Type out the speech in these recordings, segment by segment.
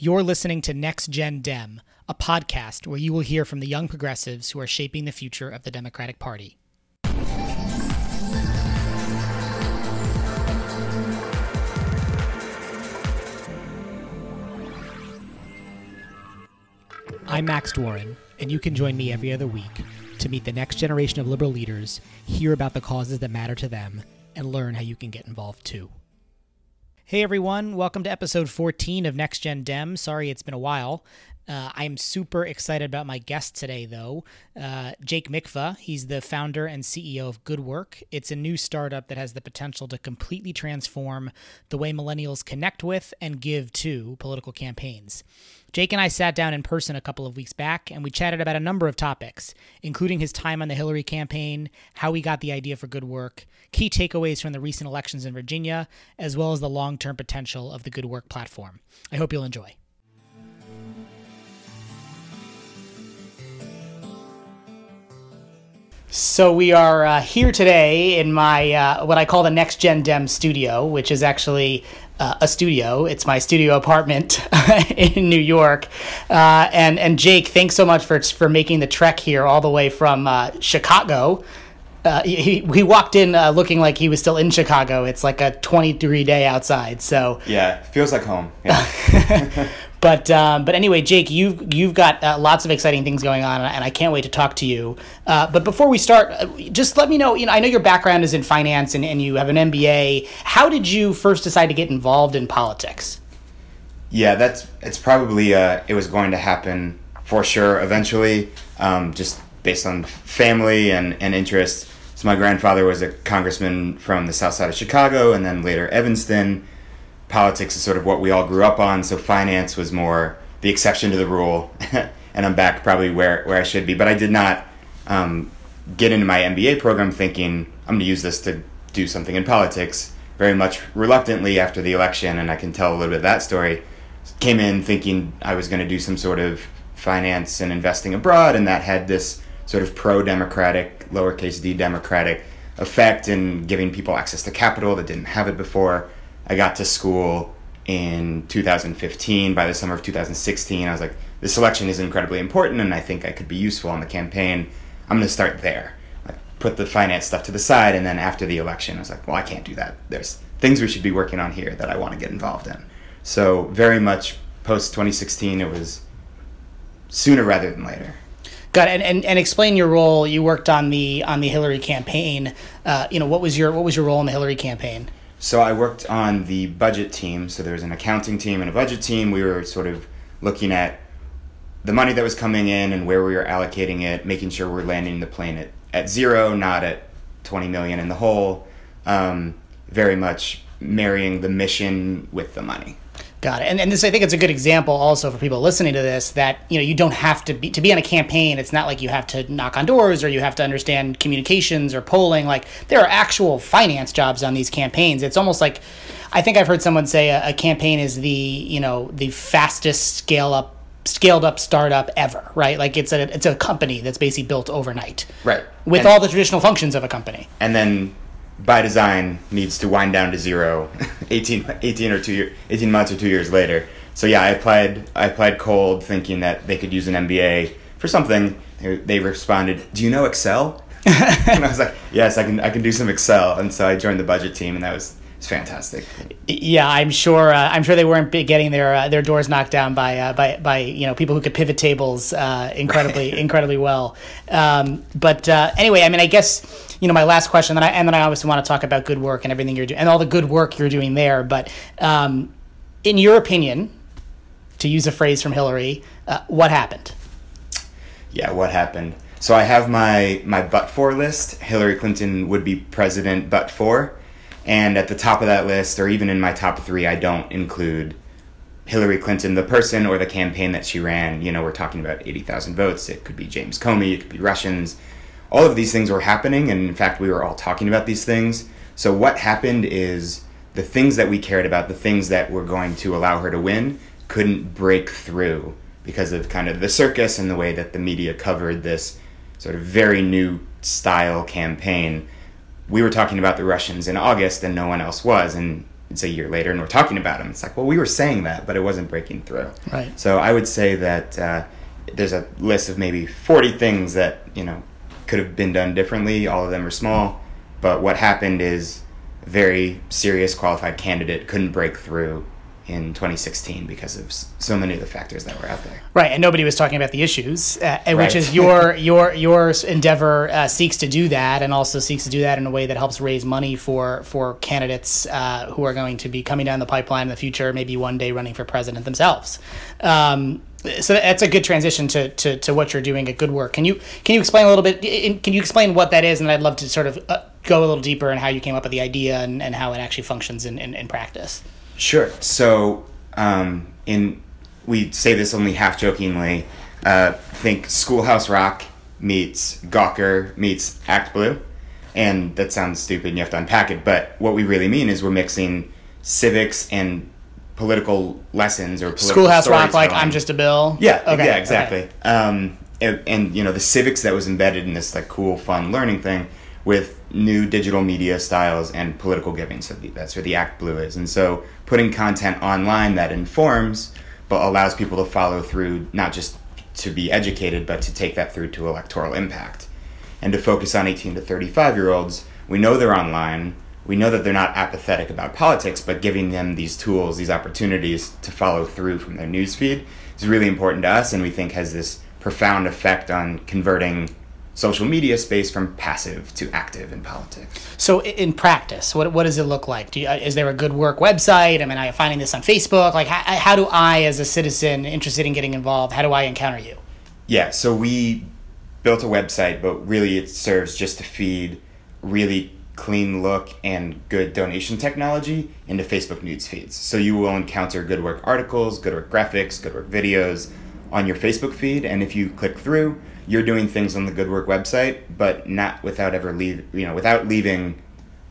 You're listening to Next Gen Dem, a podcast where you will hear from the young progressives who are shaping the future of the Democratic Party. I'm Max Dworin, and you can join me every other week to meet the next generation of liberal leaders, hear about the causes that matter to them, and learn how you can get involved too. Hey everyone, welcome to episode 14 of Next Gen Dem. Sorry it's been a while. Uh, I'm super excited about my guest today, though. Uh, Jake Mikva. He's the founder and CEO of Good Werk. It's a new startup that has the potential to completely transform the way millennials connect with and give to political campaigns. Jake and I sat down in person a couple of weeks back and we chatted about a number of topics, including his time on the Hillary campaign, how he got the idea for Good Werk, key takeaways from the recent elections in Virginia, as well as the long term potential of the Good Werk platform. I hope you'll enjoy. So we are uh, here today in my uh, what I call the Next Gen Dem studio, which is actually uh, a studio. It's my studio apartment in New York. Uh, and and Jake, thanks so much for for making the trek here all the way from uh, Chicago. Uh, he, he walked in uh, looking like he was still in Chicago. It's like a 20 degree day outside. So yeah, feels like home. Yeah. but um, but anyway, Jake, you've you've got uh, lots of exciting things going on, and I can't wait to talk to you. Uh, but before we start, uh, just let me know. You know, I know your background is in finance, and, and you have an MBA. How did you first decide to get involved in politics? Yeah, that's it's probably uh, it was going to happen for sure eventually, um, just based on family and and interest. So my grandfather was a congressman from the south side of Chicago, and then later Evanston politics is sort of what we all grew up on, so finance was more the exception to the rule, and I'm back probably where, where I should be. But I did not um, get into my MBA program thinking I'm going to use this to do something in politics. Very much reluctantly after the election, and I can tell a little bit of that story. Came in thinking I was going to do some sort of finance and investing abroad, and that had this sort of pro democratic, lowercase d democratic effect in giving people access to capital that didn't have it before I got to school in 2015. By the summer of 2016, I was like, this election is incredibly important, and I think I could be useful on the campaign. I'm going to start there. I put the finance stuff to the side, and then after the election, I was like, well, I can't do that. There's things we should be working on here that I want to get involved in. So very much post 2016, it was sooner rather than later. Got it. And, and, and explain your role. You worked on the on the Hillary campaign. Uh, you know what was your what was your role in the Hillary campaign? So I worked on the budget team. So there was an accounting team and a budget team. We were sort of looking at the money that was coming in and where we were allocating it, making sure we're landing the plane at, at zero, not at 20 million in the hole. Um, very much marrying the mission with the money. Got it. And, and this, I think it's a good example also for people listening to this that, you know, you don't have to be, to be on a campaign. It's not like you have to knock on doors or you have to understand communications or polling. Like there are actual finance jobs on these campaigns. It's almost like, I think I've heard someone say a, a campaign is the, you know, the fastest scale up scaled up startup ever, right? Like it's a it's a company that's basically built overnight. Right. With and, all the traditional functions of a company. And then by design needs to wind down to zero 18, 18 or two year, 18 months or two years later. So yeah, I applied I applied cold thinking that they could use an MBA for something. They responded, "Do you know Excel?" and I was like, "Yes, I can I can do some Excel." And so I joined the budget team and that was it's fantastic. Yeah, I'm sure. Uh, I'm sure they weren't getting their uh, their doors knocked down by uh, by by you know people who could pivot tables uh, incredibly incredibly well. Um, but uh, anyway, I mean, I guess you know, my last question, and, I, and then I obviously want to talk about Good Werk and everything you're doing, and all the good work you're doing there. But um, in your opinion, to use a phrase from Hillary, uh, what happened? Yeah, what happened? So I have my my but for list. Hillary Clinton would be president, but for, and at the top of that list, or even in my top three, I don't include Hillary Clinton, the person or the campaign that she ran. You know, we're talking about eighty thousand votes. It could be James Comey. It could be Russians all of these things were happening, and in fact, we were all talking about these things. So, what happened is the things that we cared about, the things that were going to allow her to win, couldn't break through because of kind of the circus and the way that the media covered this sort of very new style campaign. We were talking about the Russians in August, and no one else was. And it's a year later and we're talking about them. It's like, well, we were saying that, but it wasn't breaking through. Right. So I would say that uh, there's a list of maybe 40 things that you know could have been done differently. All of them are small, but what happened is very serious qualified candidate couldn't break through in 2016 because of so many of the factors that were out there. Right, and nobody was talking about the issues, uh, which Right. is your your your endeavor uh, seeks to do that, and also seeks to do that in a way that helps raise money for for candidates uh, who are going to be coming down the pipeline in the future, maybe one day running for president themselves. Um, so that's a good transition to, to, to what you're doing at Good Werk. Can you can you explain a little bit? Can you explain what that is? And I'd love to sort of uh, go a little deeper in how you came up with the idea and, and how it actually functions in, in, in practice. Sure. So, um, in we say this only half jokingly. Uh, think Schoolhouse Rock meets Gawker meets Act Blue, and that sounds stupid. and You have to unpack it, but what we really mean is we're mixing civics and political lessons or political Schoolhouse Rock, like. I'm just a bill. Yeah, Okay, yeah, okay. exactly. Um, and, and you know the civics that was embedded in this like cool, fun learning thing with new digital media styles and political giving. So the, that's where the Act Blue is. And so putting content online that informs but allows people to follow through, not just to be educated, but to take that through to electoral impact. And to focus on 18 to 35 year olds, we know they're online. We know that they're not apathetic about politics, but giving them these tools, these opportunities to follow through from their newsfeed is really important to us, and we think has this profound effect on converting social media space from passive to active in politics. So in practice, what, what does it look like? Do you, uh, is there a Good Werk website? I mean, I'm finding this on Facebook. Like, how, how do I, as a citizen interested in getting involved, how do I encounter you? Yeah, so we built a website, but really it serves just to feed really clean look and good donation technology into Facebook news feeds. So you will encounter Good Werk articles, Good Werk graphics, Good Werk videos on your Facebook feed, and if you click through, you're doing things on the Good Werk website, but not without ever leave, you know, without leaving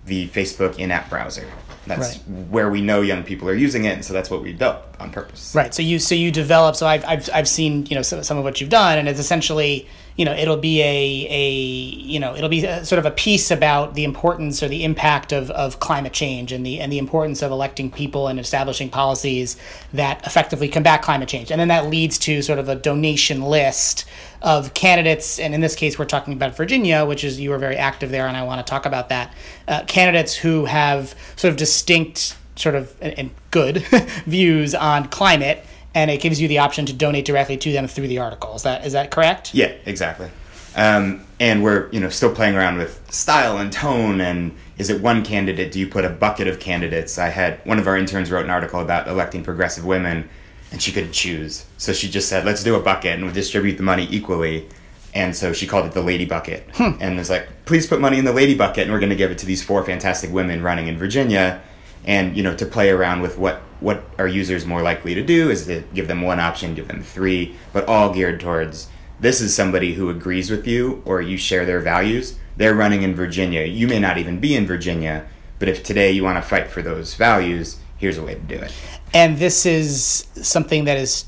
the Facebook in-app browser. That's Right. where we know young people are using it, and so that's what we built on purpose. Right. So you so you develop. So I've I've, I've seen you know some, some of what you've done, and it's essentially you know it'll be a a you know it'll be a, sort of a piece about the importance or the impact of, of climate change and the and the importance of electing people and establishing policies that effectively combat climate change, and then that leads to sort of a donation list of candidates, and in this case, we're talking about Virginia, which is you were very active there, and I want to talk about that. Uh, candidates who have sort of distinct, sort of and, and good views on climate, and it gives you the option to donate directly to them through the article. Is that is that correct? Yeah, exactly. Um, and we're you know still playing around with style and tone and is it one candidate? Do you put a bucket of candidates? I had one of our interns wrote an article about electing progressive women, and she couldn't choose, so she just said, "Let's do a bucket and we'll distribute the money equally." And so she called it the Lady Bucket, and was like, "Please put money in the Lady Bucket, and we're going to give it to these four fantastic women running in Virginia." And you know, to play around with what what are users more likely to do is to give them one option, give them three, but all geared towards this is somebody who agrees with you or you share their values. They're running in Virginia. You may not even be in Virginia, but if today you want to fight for those values, here's a way to do it. And this is something that is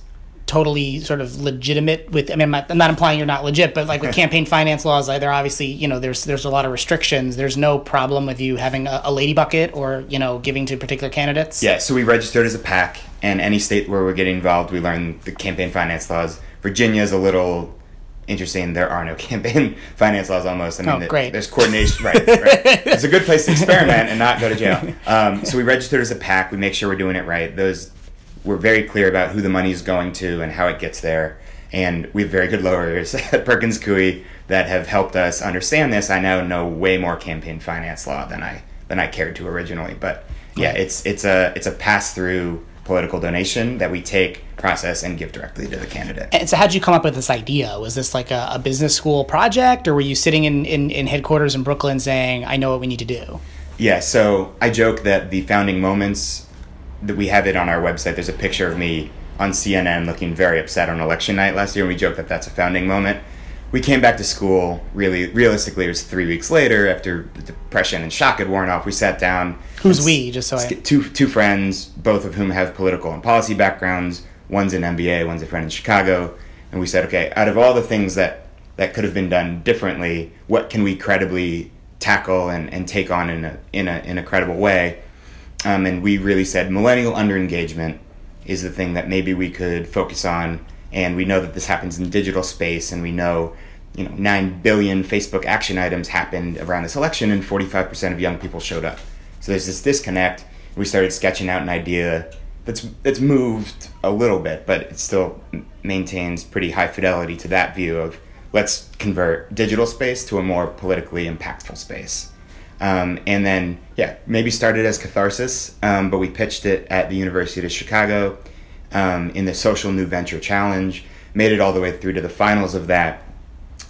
totally sort of legitimate with I mean I'm not, I'm not implying you're not legit but like with campaign finance laws like there obviously you know there's there's a lot of restrictions there's no problem with you having a, a lady bucket or you know giving to particular candidates Yeah, so we registered as a PAC, and any state where we're getting involved, we learn the campaign finance laws. Virginia is a little interesting. There are no campaign finance laws almost. I mean, Oh, great. there's coordination. right, right. It's a good place to experiment and not go to jail. Um, so we registered as a PAC. We make sure we're doing it right. Those we're very clear about who the money is going to and how it gets there. And we have very good lawyers at Perkins Coie that have helped us understand this. I now know way more campaign finance law than I than I cared to originally. But yeah, it's it's a it's a pass through political donation that we take, process, and give directly to the candidate. And so, how did you come up with this idea? Was this like a, a business school project, or were you sitting in, in, in headquarters in Brooklyn saying, "I know what we need to do"? Yeah, so I joke that the founding moments that we have it on our website. There's a picture of me on CNN looking very upset on election night last year, and we joke that that's a founding moment. We came back to school. Really, realistically, it was three weeks later after the depression and shock had worn off. We sat down. Who's we? Just so I. two two friends, both of whom have political and policy backgrounds. One's an MBA, one's a friend in Chicago, and we said, okay, out of all the things that that could have been done differently, what can we credibly tackle and, and take on in a in a in a credible way? Um, and we really said millennial under engagement is the thing that maybe we could focus on. And we know that this happens in digital space, and we know you know, 9 billion Facebook action items happened around this election, and 45% of young people showed up. So there's this disconnect. We started sketching out an idea that's that's moved a little bit, but it still maintains pretty high fidelity to that view of let's convert digital space to a more politically impactful space. Um, and then, yeah, maybe started as catharsis, um, but we pitched it at the University of Chicago um, in the Social New Venture Challenge, made it all the way through to the finals of that,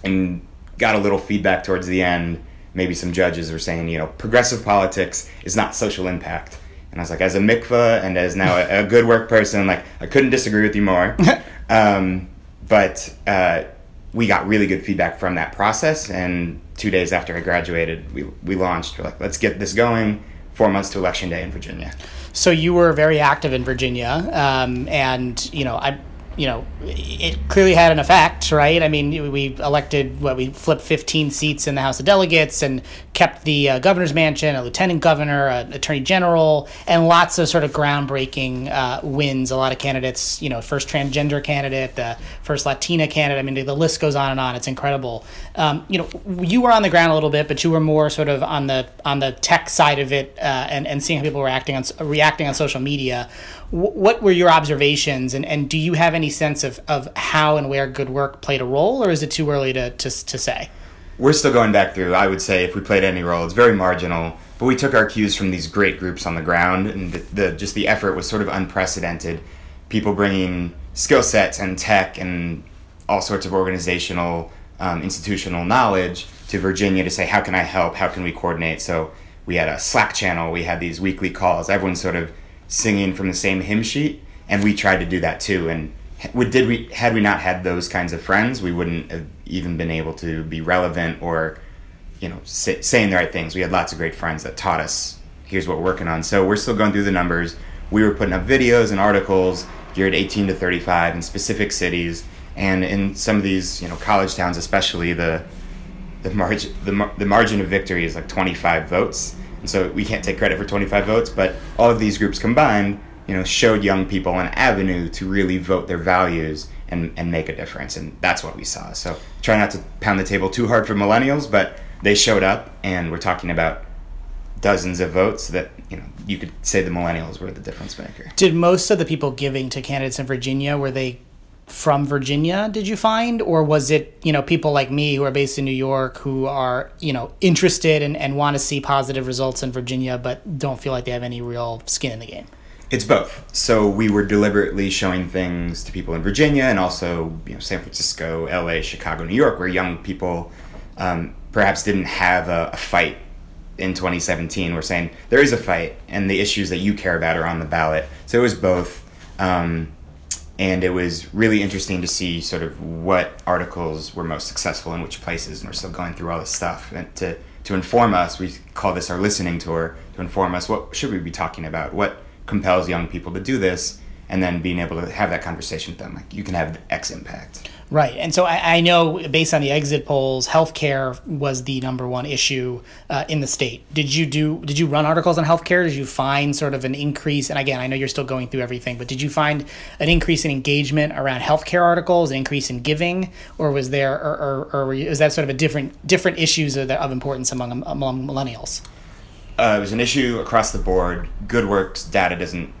and got a little feedback towards the end. Maybe some judges were saying, you know, progressive politics is not social impact. And I was like, as a Mikva and as now a, a Good Werk person, like I couldn't disagree with you more. um, but uh, we got really good feedback from that process. And two days after I graduated, we, we launched. We're like, let's get this going. Four months to election day in Virginia. So you were very active in Virginia, um, and you know I you know, it clearly had an effect, right? I mean, we elected what we flipped 15 seats in the House of Delegates and kept the uh, governor's mansion, a lieutenant governor, an attorney general, and lots of sort of groundbreaking uh, wins. A lot of candidates, you know, first transgender candidate, the first Latina candidate. I mean, the list goes on and on. It's incredible. Um, you know, you were on the ground a little bit, but you were more sort of on the on the tech side of it uh, and and seeing how people were acting on reacting on social media what were your observations and, and do you have any sense of, of how and where Good Werk played a role or is it too early to, to, to say? We're still going back through i would say if we played any role it's very marginal but we took our cues from these great groups on the ground and the, the just the effort was sort of unprecedented. People bringing skill sets and tech and all sorts of organizational um, institutional knowledge to virginia to say how can i help? How can we coordinate? So we had a slack channel we had these weekly calls everyone sort of singing from the same hymn sheet, and we tried to do that too. And did we had we not had those kinds of friends, we wouldn't have even been able to be relevant or you know say, saying the right things. We had lots of great friends that taught us here's what we're working on. So we're still going through the numbers. We were putting up videos and articles geared 18 to 35 in specific cities, and in some of these you know college towns, especially the the margin the, the margin of victory is like 25 votes and so we can't take credit for 25 votes, but all of these groups combined, you know, showed young people an avenue to really vote their values and, and make a difference. And that's what we saw. So try not to pound the table too hard for millennials, but they showed up and we're talking about dozens of votes that you know you could say the millennials were the difference maker. Did most of the people giving to candidates in Virginia were they from Virginia, did you find? Or was it, you know, people like me who are based in New York who are, you know, interested and, and want to see positive results in Virginia but don't feel like they have any real skin in the game? It's both. So we were deliberately showing things to people in Virginia and also, you know, San Francisco, LA, Chicago, New York, where young people um, perhaps didn't have a, a fight in 2017. We're saying there is a fight and the issues that you care about are on the ballot. So it was both. Um, and it was really interesting to see sort of what articles were most successful in which places and we're still going through all this stuff. And to to inform us we call this our listening tour to inform us what should we be talking about? What compels young people to do this? And then being able to have that conversation with them like you can have x impact Right. And so I, I, know based on the exit polls, healthcare was the number one issue uh, in the state. Did you do did you run articles on healthcare? Did you find sort of an increase and again, I know you're still going through everything, but did you find an increase in engagement around healthcare articles, an increase in giving, or was there or, or, or is that sort of a different different issues of, of importance among among millennials? Uh, it was an issue across the board. Good Werk's data doesn't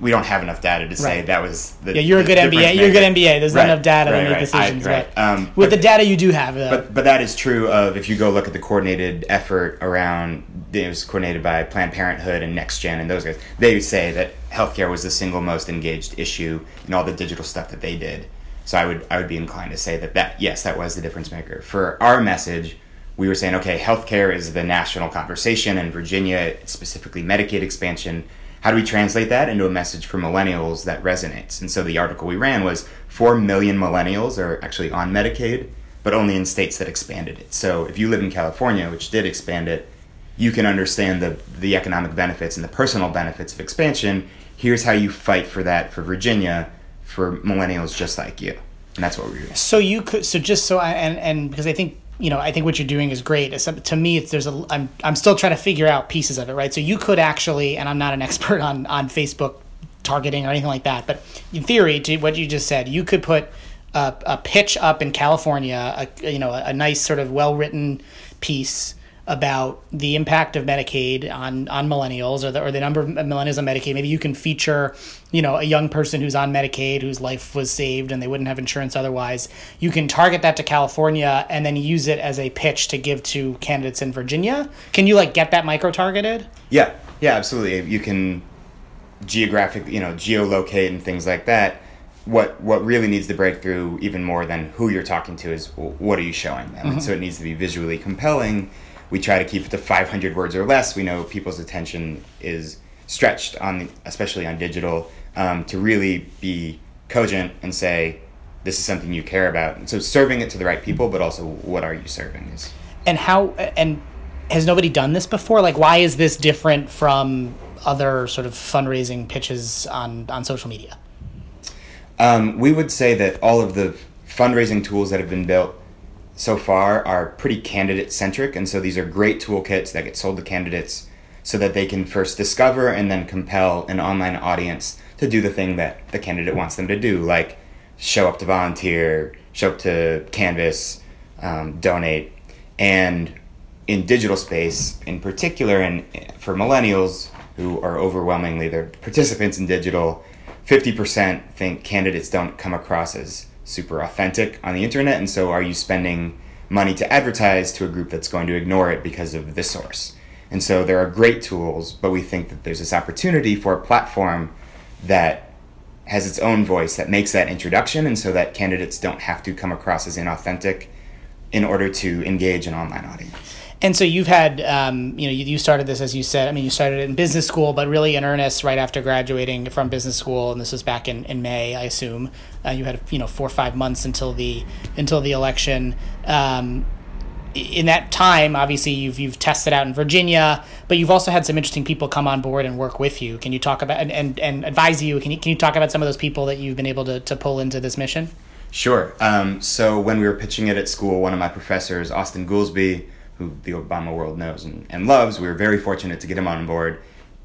we don't have enough data to say right. that was the yeah you're a good MBA you're a good MBA there's right. not enough data right, to make decisions I, right. Um, with the data you do have uh, but but that is true of if you go look at the coordinated effort around it was coordinated by Planned Parenthood and NextGen and those guys they say that healthcare was the single most engaged issue in all the digital stuff that they did. So I would I would be inclined to say that that yes that was the difference maker. For our message we were saying okay healthcare is the national conversation in Virginia specifically Medicaid expansion how do we translate that into a message for millennials that resonates? And so the article we ran was 4 million millennials are actually on Medicaid, but only in states that expanded it. So if you live in California, which did expand it, you can understand the, the economic benefits and the personal benefits of expansion. Here's how you fight for that for Virginia for millennials just like you. And that's what we're doing. So you could, so just so I, and, and because I think you know, I think what you're doing is great. To me, it's, there's a, I'm, I'm still trying to figure out pieces of it, right? So you could actually, and I'm not an expert on, on Facebook targeting or anything like that, but in theory, to what you just said, you could put a, a pitch up in California, a, you know, a, a nice sort of well written piece about the impact of Medicaid on on millennials or the or the number of millennials on Medicaid. Maybe you can feature, you know, a young person who's on Medicaid whose life was saved and they wouldn't have insurance otherwise. You can target that to California and then use it as a pitch to give to candidates in Virginia. Can you like get that micro targeted? Yeah, yeah, absolutely. You can geographic, you know, geolocate and things like that. What what really needs to break through even more than who you're talking to is what are you showing them? Mm-hmm. so it needs to be visually compelling we try to keep it to 500 words or less. We know people's attention is stretched on, especially on digital, um, to really be cogent and say, this is something you care about. And so serving it to the right people, but also what are you serving is. And how, and has nobody done this before? Like, why is this different from other sort of fundraising pitches on, on social media? Um, we would say that all of the fundraising tools that have been built so far are pretty candidate centric, and so these are great toolkits that get sold to candidates so that they can first discover and then compel an online audience to do the thing that the candidate wants them to do, like show up to volunteer, show up to canvas, um, donate, and in digital space, in particular, and for millennials who are overwhelmingly the participants in digital, 50% think candidates don't come across as super authentic on the internet, and so are you spending money to advertise to a group that's going to ignore it because of this source? And so there are great tools, but we think that there's this opportunity for a platform that has its own voice that makes that introduction, and so that candidates don't have to come across as inauthentic in order to engage an online audience. And so you've had, um, you know, you, you, started this as you said. I mean, you started it in business school, but really in earnest right after graduating from business school, and this was back in, in May, I assume. Uh, you had you know four or five months until the until the election. Um, in that time, obviously you've you've tested out in Virginia, but you've also had some interesting people come on board and work with you. Can you talk about and, and, and advise you? Can you can you talk about some of those people that you've been able to, to pull into this mission? Sure. Um, so when we were pitching it at school, one of my professors, Austan Goolsbee, who the Obama world knows and, and loves. We were very fortunate to get him on board,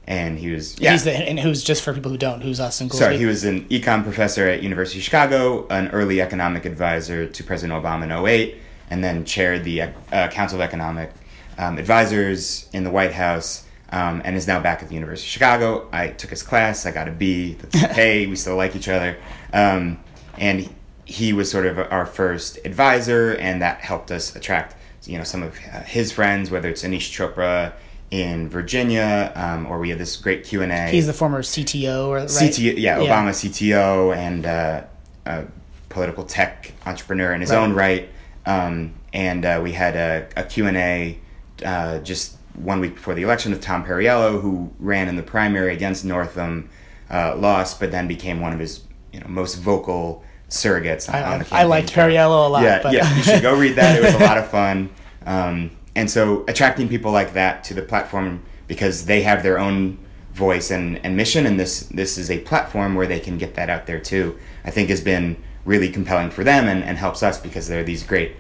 and he was yeah. He's the, and who's just for people who don't, who's Austan Goolsbee? Sorry, he was an econ professor at University of Chicago, an early economic advisor to President Obama in 08, and then chaired the uh, Council of Economic um, Advisors in the White House. Um, and is now back at the University of Chicago. I took his class. I got a B. hey, we still like each other. Um, and he was sort of our first advisor, and that helped us attract you know some of uh, his friends, whether it's Aneesh Chopra in Virginia, um, or we had this great Q and A. He's the former CTO, or right? CTO, yeah, yeah, Obama CTO and uh, a political tech entrepreneur in his right. own right. Um, and uh, we had a, a Q and A uh, just one week before the election of Tom Perriello, who ran in the primary against Northam, uh, lost, but then became one of his you know most vocal surrogates on, I, on the I liked Perriello a lot. Yeah, but. yeah, you should go read that. It was a lot of fun. Um, and so attracting people like that to the platform because they have their own voice and, and mission, and this this is a platform where they can get that out there too. I think has been really compelling for them and, and helps us because there are these great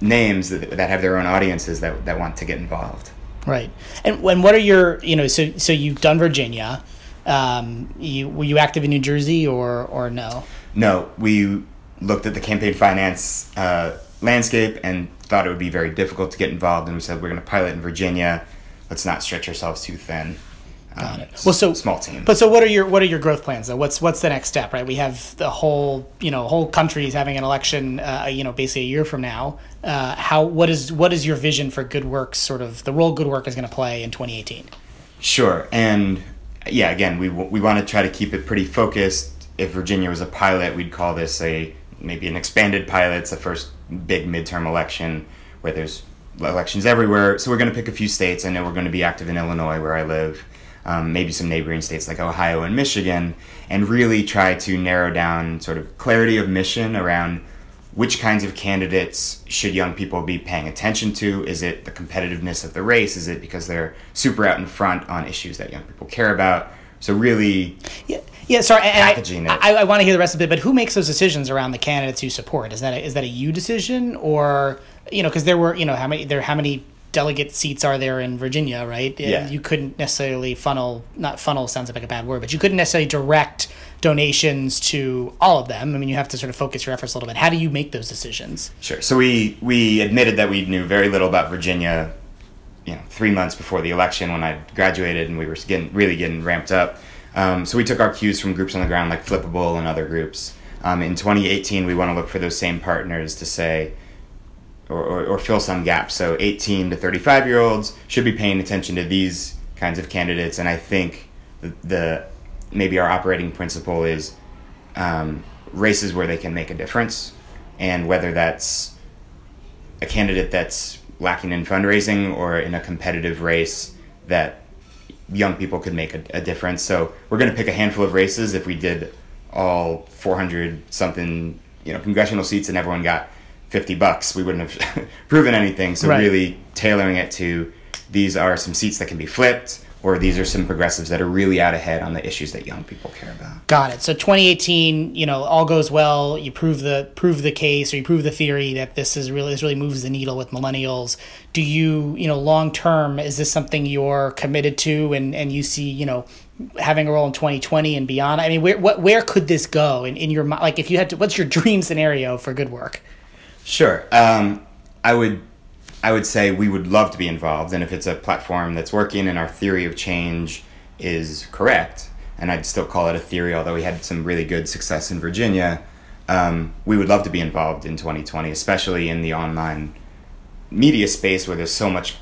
names that, that have their own audiences that, that want to get involved. Right. And when what are your you know so so you've done Virginia. Um, you were you active in New Jersey or or no? No, we looked at the campaign finance uh, landscape and thought it would be very difficult to get involved, and we said we're going to pilot in Virginia. Let's not stretch ourselves too thin. Got um, it. Well, so small team. But so, what are your what are your growth plans? Though, what's what's the next step? Right, we have the whole you know whole country is having an election. Uh, you know, basically a year from now. Uh, how what is what is your vision for Good Werk? Sort of the role Good Werk is going to play in 2018. Sure, and yeah, again, we we want to try to keep it pretty focused if Virginia was a pilot, we'd call this a maybe an expanded pilot. It's the first big midterm election where there's elections everywhere. So we're going to pick a few states. I know we're going to be active in Illinois, where I live, um, maybe some neighboring states like Ohio and Michigan, and really try to narrow down sort of clarity of mission around which kinds of candidates should young people be paying attention to? Is it the competitiveness of the race? Is it because they're super out in front on issues that young people care about? So really, yeah, yeah. Sorry, packaging I, it. I, I, want to hear the rest of it, but who makes those decisions around the candidates you support? Is that a, is that a you decision, or you know, because there were, you know, how many there how many delegate seats are there in Virginia, right? Yeah. You couldn't necessarily funnel, not funnel sounds like a bad word, but you couldn't necessarily direct donations to all of them. I mean, you have to sort of focus your efforts a little bit. How do you make those decisions? Sure. So we we admitted that we knew very little about Virginia, you know, three months before the election when I graduated and we were getting really getting ramped up. Um, so we took our cues from groups on the ground like Flippable and other groups. Um, in 2018, we want to look for those same partners to say, or, or, or fill some gaps. So 18 to 35 year olds should be paying attention to these kinds of candidates, and I think the, the maybe our operating principle is um, races where they can make a difference, and whether that's a candidate that's lacking in fundraising or in a competitive race that young people could make a, a difference. So we're going to pick a handful of races. If we did all 400 something, you know, congressional seats and everyone got 50 bucks, we wouldn't have proven anything. So Right. really tailoring it to these are some seats that can be flipped or these are some progressives that are really out ahead on the issues that young people care about. Got it. So 2018, you know, all goes well. You prove the prove the case, or you prove the theory that this is really this really moves the needle with millennials. Do you, you know, long term, is this something you're committed to, and and you see, you know, having a role in 2020 and beyond? I mean, where what where could this go in, in your like if you had to? What's your dream scenario for Good Werk? Sure. Um, I would I would say we would love to be involved, and if it's a platform that's working and our theory of change is correct, and I'd still call it a theory, although we had some really good success in Virginia, um, we would love to be involved in 2020, especially in the online media space where there's so much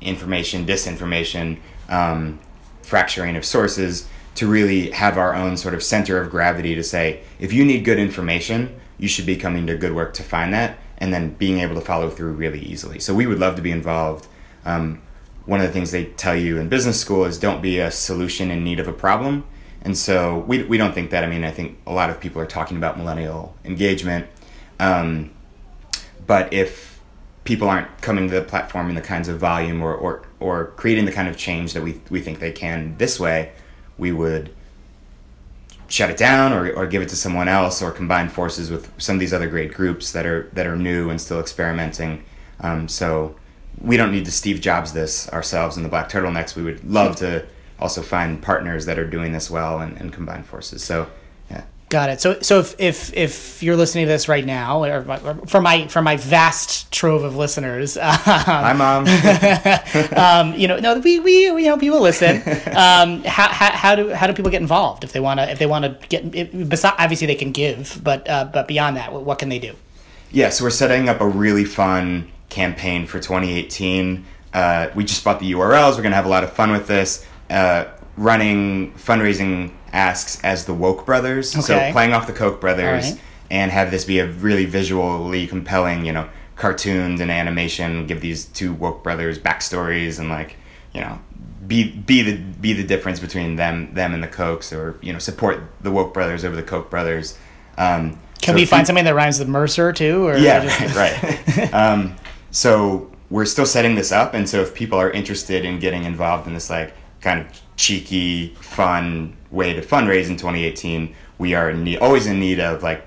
information, disinformation, um, fracturing of sources, to really have our own sort of center of gravity to say, if you need good information, you should be coming to Good Werk to find that, and then being able to follow through really easily. So we would love to be involved. Um, one of the things they tell you in business school is don't be a solution in need of a problem. And so we, we don't think that. I mean, I think a lot of people are talking about millennial engagement. Um, but if people aren't coming to the platform in the kinds of volume or, or, or creating the kind of change that we, we think they can this way, we would shut it down or, or give it to someone else or combine forces with some of these other great groups that are that are new and still experimenting. Um, so we don't need to Steve Jobs this ourselves in the Black Turtlenecks. We would love to also find partners that are doing this well and, and combine forces. So. Got it. So, so if if if you're listening to this right now, or, or for my for my vast trove of listeners, um, Hi, mom. um, you know, no, we, we you know people listen. Um, how, how, how do how do people get involved if they want to if they want to get? If, besi- obviously, they can give, but uh, but beyond that, what, what can they do? Yeah, so we're setting up a really fun campaign for 2018. Uh, we just bought the URLs. We're going to have a lot of fun with this. Uh, running fundraising asks as the Woke Brothers. Okay. So playing off the Koch brothers right. and have this be a really visually compelling, you know, cartoons and animation. Give these two Woke brothers backstories and like, you know, be be the be the difference between them them and the Kochs, or you know, support the Woke brothers over the Koch brothers. Um, Can so we find you- something that rhymes with Mercer too? Or yeah, just- right, right. um, so we're still setting this up, and so if people are interested in getting involved in this like kind of cheeky, fun way to fundraise in 2018, we are in need, always in need of like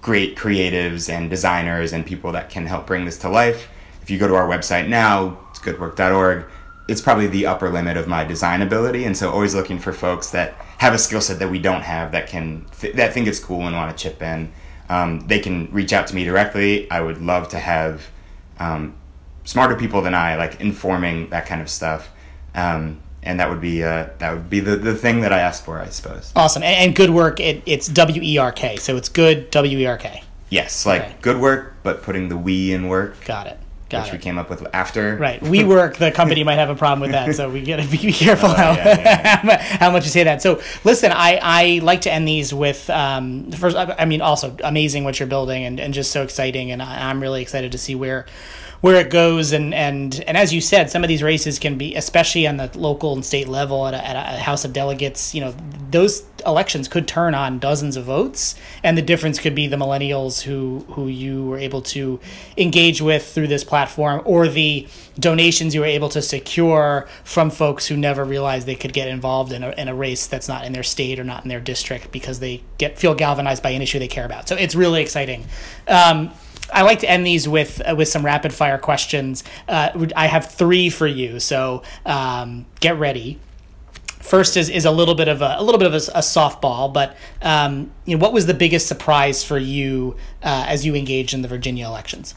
great creatives and designers and people that can help bring this to life. If you go to our website now, it's goodwerk.org. It's probably the upper limit of my design ability, and so always looking for folks that have a skill set that we don't have that can th- that think it's cool and want to chip in. Um, they can reach out to me directly. I would love to have um, smarter people than I like informing that kind of stuff, um, and that would be uh, that would be the, the thing that I asked for, I suppose. Awesome. And, and Good Werk. It, it's W E R K. So it's good W E R K. Yes, like Okay. good work, but putting the we in work, Got it. Got it. which it. we came up with after. Right. We work, the company might have a problem with that, so we gotta be careful Oh, how, yeah, yeah, how much you say that. So listen, I, I like to end these with um first I I mean also amazing what you're building and, and just so exciting and I, I'm really excited to see where where it goes and, and and as you said, some of these races can be especially on the local and state level at a, at a House of Delegates, you know, those elections could turn on dozens of votes and the difference could be the millennials who who you were able to engage with through this platform or the donations you were able to secure from folks who never realized they could get involved in a, in a race that's not in their state or not in their district because they get feel galvanized by an issue they care about. So it's really exciting. Um, I like to end these with uh, with some rapid fire questions. Uh, I have three for you, so um, get ready. First is, is a little bit of a, a little bit of a, a softball, but um, you know, what was the biggest surprise for you uh, as you engaged in the Virginia elections?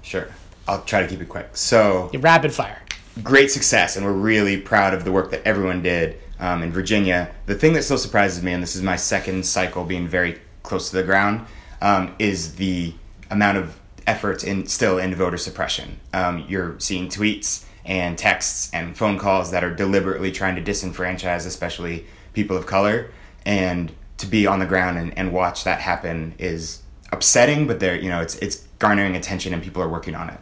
Sure, I'll try to keep it quick. So rapid fire. Great success, and we're really proud of the work that everyone did um, in Virginia. The thing that still surprises me, and this is my second cycle being very close to the ground, um, is the amount of effort in still in voter suppression. Um, you're seeing tweets and texts and phone calls that are deliberately trying to disenfranchise, especially people of color. And to be on the ground and, and watch that happen is upsetting, but there, you know, it's it's garnering attention and people are working on it.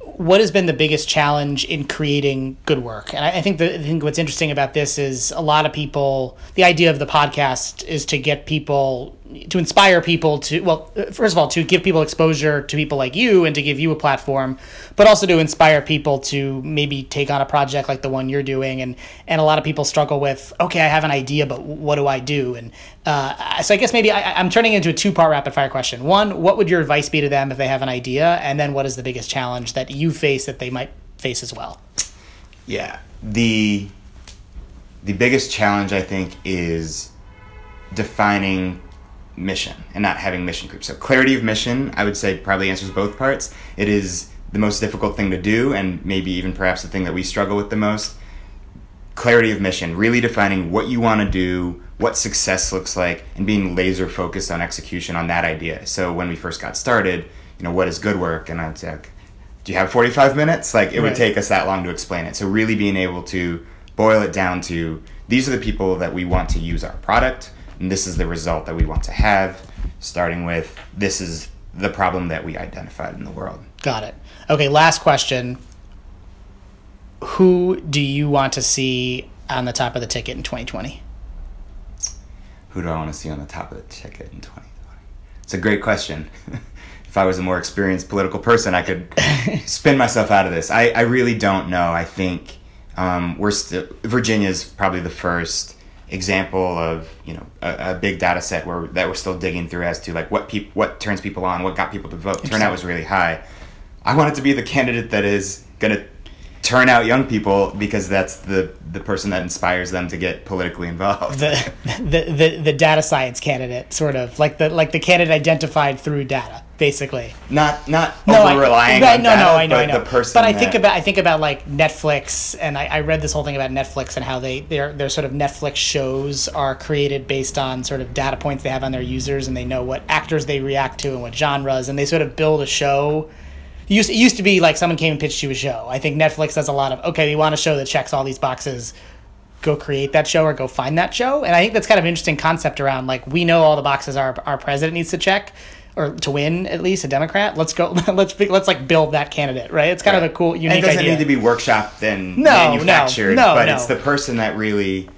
What has been the biggest challenge in creating Good Werk? And I, I think the, I think what's interesting about this is a lot of people. The idea of the podcast is to get people to inspire people to well first of all to give people exposure to people like you and to give you a platform but also to inspire people to maybe take on a project like the one you're doing. And and a lot of people struggle with okay i have an idea but what do i do? And uh, so i guess maybe I, i'm turning into a two part rapid fire question. One what would your advice be to them if they have an idea? And then what is the biggest challenge that you face that they might face as well? Yeah. The the biggest challenge i think is defining mission and not having mission groups. So clarity of mission, I would say probably answers both parts. It is the most difficult thing to do and maybe even perhaps the thing that we struggle with the most. Clarity of mission, really defining what you want to do, what success looks like and being laser focused on execution on that idea. So when we first got started, you know, what is Good Werk? And I'd say, like, do you have 45 minutes? Like it right. would take us that long to explain it. So really being able to boil it down to these are the people that we want to use our product and this is the result that we want to have, starting with this is the problem that we identified in the world. Got it. Okay, last question. Who do you want to see on the top of the ticket in 2020? Who do I want to see on the top of the ticket in 2020? It's a great question. if I was a more experienced political person, I could spin myself out of this. I, I really don't know. I think um, we're still Virginia's probably the first example of you know a, a, big data set where that we're still digging through as to like what people what turns people on, what got people to vote. Turnout was really high. I want it to be the candidate that is going to turn out young people because that's the the person that inspires them to get politically involved. The, the the the data science candidate, sort of like the like the candidate identified through data, basically. Not not no, over relying on no, data, no, I know, but I know. the person. But I that, think about I think about like Netflix, and I, I read this whole thing about Netflix and how they their their sort of Netflix shows are created based on sort of data points they have on their users, and they know what actors they react to and what genres, and they sort of build a show it used, it used to be like someone came and pitched you a show. I think Netflix does a lot of okay, we want a show that checks all these boxes. Go create that show or go find that show. And I think that's kind of an interesting concept around like we know all the boxes our our president needs to check or to win at least a Democrat. Let's go. Let's let's like build that candidate, right? It's kind right. of a cool, unique. And it doesn't idea. need to be workshopped and no, manufactured, no, no, but no. it's the person that really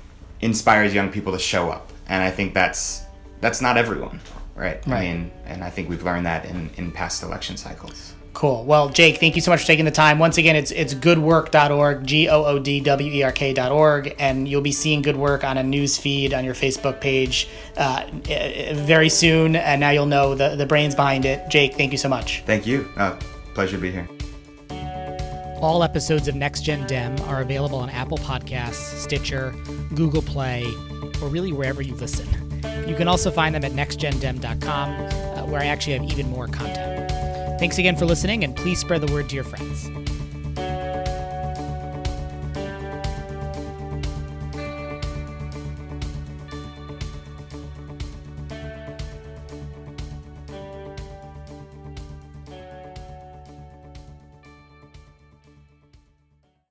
inspires young people to show up. And I think that's that's not everyone, right? right. I mean, and I think we've learned that in in past election cycles. Cool. Well, Jake, thank you so much for taking the time. Once again, it's it's goodwerk.org, G O O D W E R K.org, and you'll be seeing Good Werk on a news feed on your Facebook page uh, very soon. And now you'll know the, the brains behind it. Jake, thank you so much. Thank you. Uh, pleasure to be here. All episodes of Next Gen Dem are available on Apple Podcasts, Stitcher, Google Play, or really wherever you listen. You can also find them at nextgendem.com, uh, where I actually have even more content. Thanks again for listening, and please spread the word to your friends.